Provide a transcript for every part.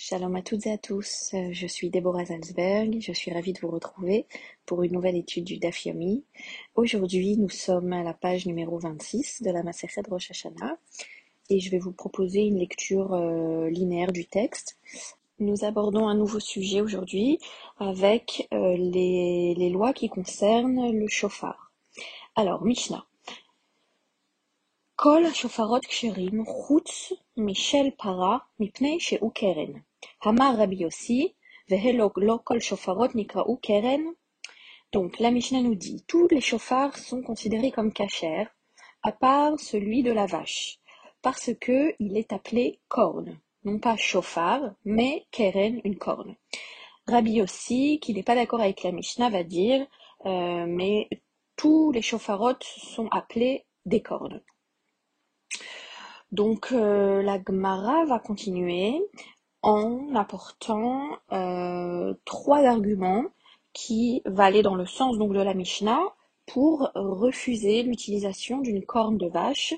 Shalom à toutes et à tous, euh, je suis Déborah Salzberg, je suis ravie de vous retrouver pour une nouvelle étude du Daf Aujourd'hui, nous sommes à la page numéro 26 de la Maseret Rosh Hashanah et je vais vous proposer une lecture euh, linéaire du texte. Nous abordons un nouveau sujet aujourd'hui avec euh, les, lois qui concernent le chauffard. Alors, Mishnah. Kol shofarot ksherim chutz michel para mipnei chez Ukeren. אמר רבי יוסי, והלא לא כל שופרות נקראו קרן. Donc la Mishnah nous dit, tous les chauffards sont considérés comme cachers, à part celui de la vache, parce que il est appelé corne, non pas chauffard, mais keren, une corne. Rabbi Yossi, qui n'est pas d'accord avec la Mishnah, va dire, euh, mais tous les chauffarotes sont appelés des cornes. Donc euh, la Gemara va continuer en apportant euh, trois arguments qui aller dans le sens donc de la Mishnah pour refuser l'utilisation d'une corne de vache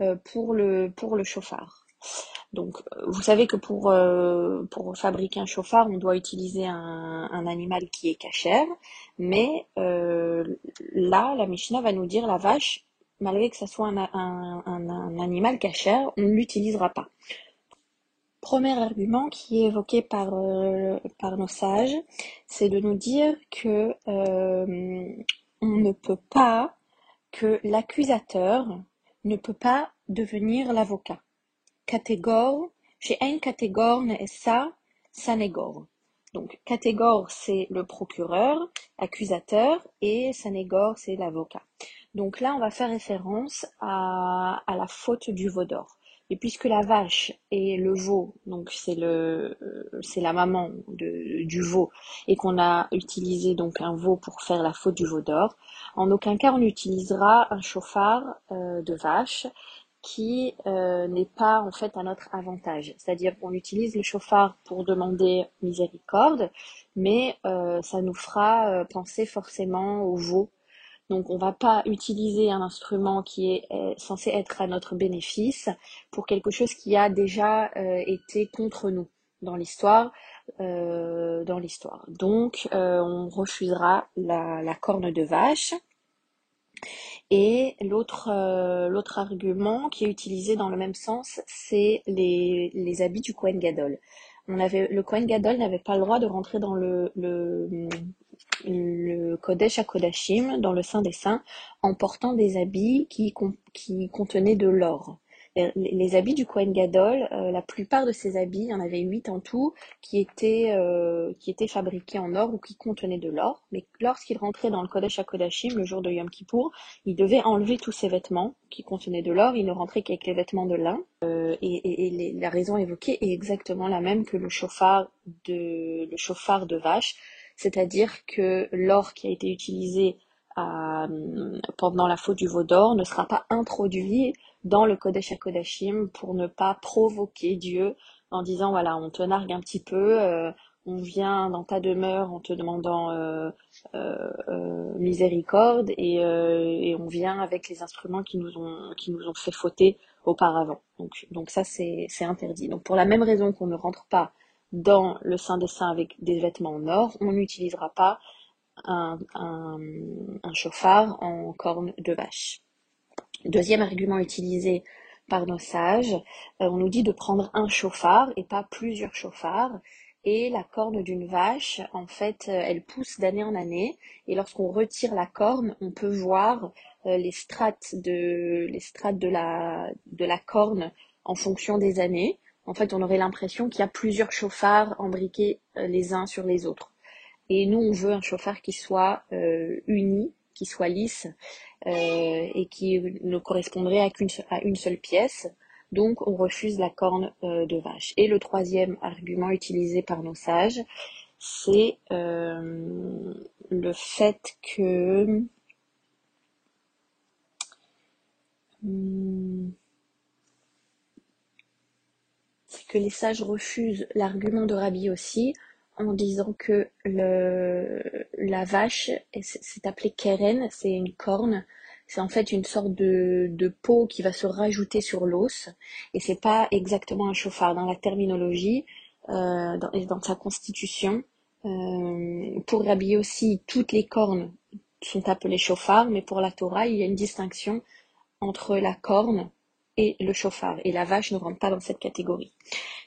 euh, pour le pour le chauffard. Donc, vous savez que pour, pour fabriquer un chauffard, on doit utiliser un, un animal qui est cachère, mais là, la Mishnah va nous dire la vache malgré que ce soit un, animal cachère, on ne l'utilisera pas. Premier argument qui est évoqué par, euh, par nos sages, c'est de nous dire que euh, on ne peut pas, que l'accusateur ne peut pas devenir l'avocat. Catégore, chez un catégore n'est ça, sanégore. Donc, catégore, c'est le procureur, accusateur, et sanégore, c'est l'avocat. Donc là, on va faire référence à, la faute du veau d'or. Et puisque la vache et le veau, donc c'est le, euh, c'est la maman du veau, et qu'on a utilisé donc un veau pour faire la faute du veau d'or, en aucun cas on utilisera un chauffard euh, de vache qui euh, n'est pas en fait à notre avantage. C'est-à-dire qu'on utilise le chauffard pour demander miséricorde, mais ça nous fera penser forcément au veau donc on va pas utiliser un instrument qui est euh, censé être à notre bénéfice pour quelque chose qui a déjà euh, été contre nous dans l'histoire. Euh, dans l'histoire. Donc on refusera la, corne de vache. Et l'autre l'autre argument qui est utilisé dans le même sens, c'est les, les habits du Kohen Gadol. On avait, le Kohen Gadol n'avait pas le droit de rentrer dans le, le, le Kodesh Kodashim, dans le Saint des Saints, en portant des habits qui, qui contenaient de l'or. Les, habits du Kohen Gadol, euh, la plupart de ces habits, il y en avait huit en tout, qui étaient, euh, qui étaient fabriqués en or ou qui contenaient de l'or. Mais lorsqu'il rentrait dans le Kodesh Kodashim, le jour de Yom Kippour, il devait enlever tous ses vêtements qui contenaient de l'or. Il ne rentrait qu'avec les vêtements de lin. Euh, et, la raison évoquée est exactement la même que le chauffard de, le chauffard de vache c'est-à-dire que l'or qui a été utilisé euh, pendant la faute du veau d'or ne sera pas introduit dans le Kodesh HaKodashim pour ne pas provoquer Dieu en disant voilà, on te nargue un petit peu, euh, on vient dans ta demeure en te demandant euh, miséricorde et, on vient avec les instruments qui nous ont, qui nous ont fait fauter auparavant. Donc, donc ça, c'est interdit. Donc pour la même raison qu'on ne rentre pas dans le Saint des Saints avec des vêtements en or, on n'utilisera pas un, chauffard en corne de vache. Deuxième argument utilisé par nos sages, euh, on nous dit de prendre un chauffard et pas plusieurs chauffards. Et la corne d'une vache, en fait, euh, elle pousse d'année en année. Et lorsqu'on retire la corne, on peut voir euh, les strates de les strates de la de la corne en fonction des années en fait, on aurait l'impression qu'il y a plusieurs chauffards embriqués euh, les uns sur les autres. Et nous, on veut un chauffard qui soit euh, uni, qui soit lisse euh, et qui ne correspondrait à, qu'une, à une seule pièce. Donc, on refuse la corne de vache. Et le troisième argument utilisé par nos sages, c'est le fait que que les sages refusent l'argument de Rabbi aussi en disant que le, la vache, c'est appelé keren, c'est une corne, c'est en fait une sorte de, de peau qui va se rajouter sur l'os, et c'est pas exactement un chauffard. Dans la terminologie, dans, dans, sa constitution. pour Rabbi aussi, toutes les cornes sont appelées chauffard, mais pour la Torah, il y a une distinction entre la corne et le chauffard. Et la vache ne rentre pas dans cette catégorie.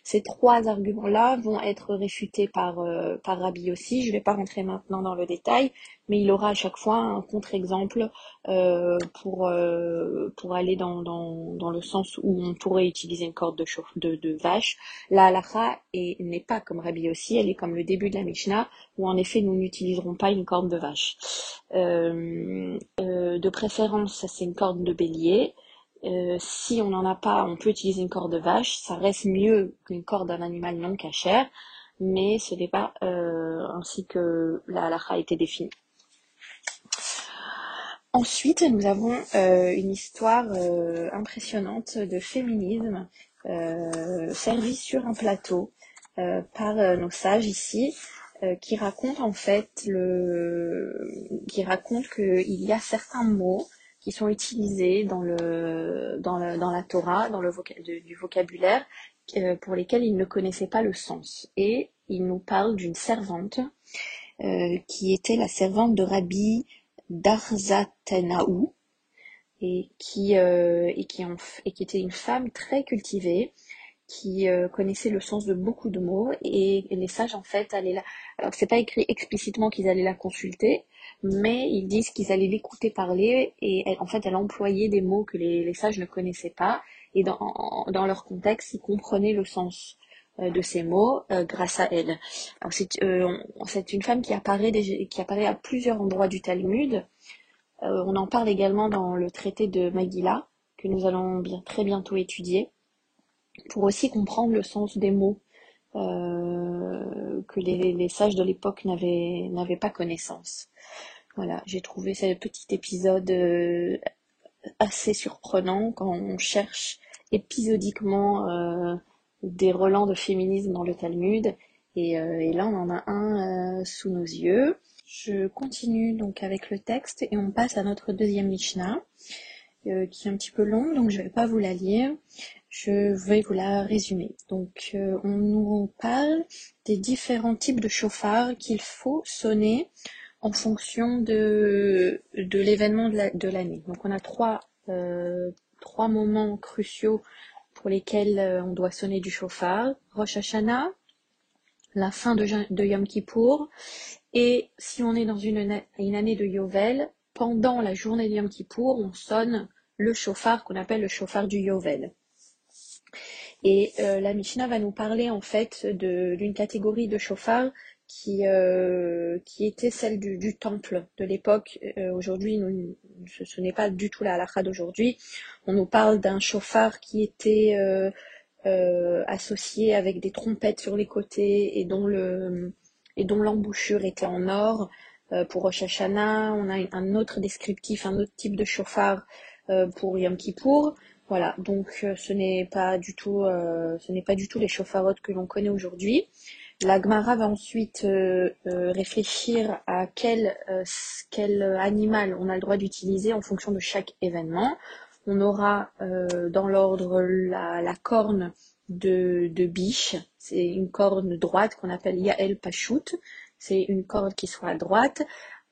Ces trois arguments-là vont être réfutés par, euh, par Rabbi aussi. Je ne vais pas rentrer maintenant dans le détail, mais il aura à chaque fois un contre-exemple euh, pour, euh, pour aller dans, dans, dans, le sens où on pourrait utiliser une corde de, de, de vache. La halakha n'est pas comme Rabbi aussi, elle est comme le début de la Mishnah, où en effet nous n'utiliserons pas une corde de vache. de préférence, c'est une corde de bélier. Euh, si on n'en a pas, on peut utiliser une corde de vache. Ça reste mieux qu'une corde d'un animal non cachère, mais ce n'est pas euh, ainsi que la halakha a été définie. Ensuite, nous avons euh, une histoire impressionnante de féminisme servie sur un plateau par nos sages ici. qui raconte en fait le qui raconte qu'il y a certains mots qui sont utilisés dans, le, dans, dans la Torah, dans le vocabulaire, euh, pour lesquels ils ne connaissaient pas le sens. Et il nous parle d'une servante euh, qui était la servante de Rabbi Darzatenaou et qui, euh, et, qui et était une femme très cultivée qui connaissait le sens de beaucoup de mots et, les sages en fait allaient là. Alors c'est pas écrit explicitement qu'ils allaient la consulter, mais ils disent qu'ils allaient l'écouter parler et en fait elle employait des mots que les, sages ne connaissaient pas et dans, dans, leur contexte ils comprenaient le sens euh, de ces mots euh, grâce à elle. Alors c'est euh, une femme qui apparaît, qui apparaît à plusieurs endroits du Talmud. on en parle également dans le traité de Magilla que nous allons bien, très bientôt étudier pour aussi comprendre le sens des mots que les, les, sages de l'époque n'avaient pas connaissance. Voilà, j'ai trouvé ce petit épisode euh, assez surprenant quand on cherche épisodiquement euh, des relents de féminisme dans le Talmud. Et, euh, là, on en a un sous nos yeux. Je continue donc avec le texte et on passe à notre deuxième Mishnah, qui est un petit peu longue, donc je ne vais pas vous la lire. Je vais vous la résumer. Donc, on nous parle des différents types de chauffards qu'il faut sonner en fonction de, l'événement de l'année. Donc on a trois, euh, moments cruciaux pour lesquels euh, on doit sonner du chauffard. Rosh Hashanah, la fin de, Yom Kippour, et si on est dans une, une année de Yovel, pendant la journée de Yom Kippour, on sonne le chauffard qu'on appelle le chauffard du Yovel. Et euh, la Mishnah va nous parler en fait d'une catégorie de chauffards qui, euh, qui était celle du, temple de l'époque. Euh, aujourd'hui, ce, ce n'est pas du tout la halakha d'aujourd'hui. On nous parle d'un chauffard qui était euh, associé avec des trompettes sur les côtés et dont le et dont l'embouchure était en or. pour Rosh on a un autre descriptif, un autre type de chauffard pour Yom Kippour. Voilà, donc ce n'est pas du tout, ce n'est pas du tout les chauffarottes que l'on connaît aujourd'hui. La Gemara va ensuite euh, euh, réfléchir à quel, euh, quel animal on a le droit d'utiliser en fonction de chaque événement. On aura dans l'ordre la, corne de, biche, c'est une corne droite qu'on appelle Yael Pashut, c'est une corde qui soit droite,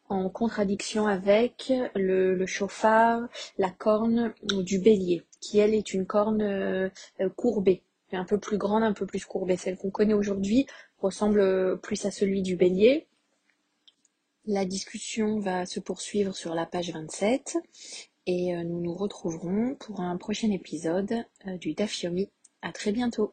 en contradiction avec le, le, chauffard, la corne du bélier, qui elle est une corne courbée, un peu plus grande, un peu plus courbée. Celle qu'on connaît aujourd'hui ressemble plus à celui du bélier. La discussion va se poursuivre sur la page 27 et euh, nous nous retrouverons pour un prochain épisode euh, du Dafyomi. À très bientôt.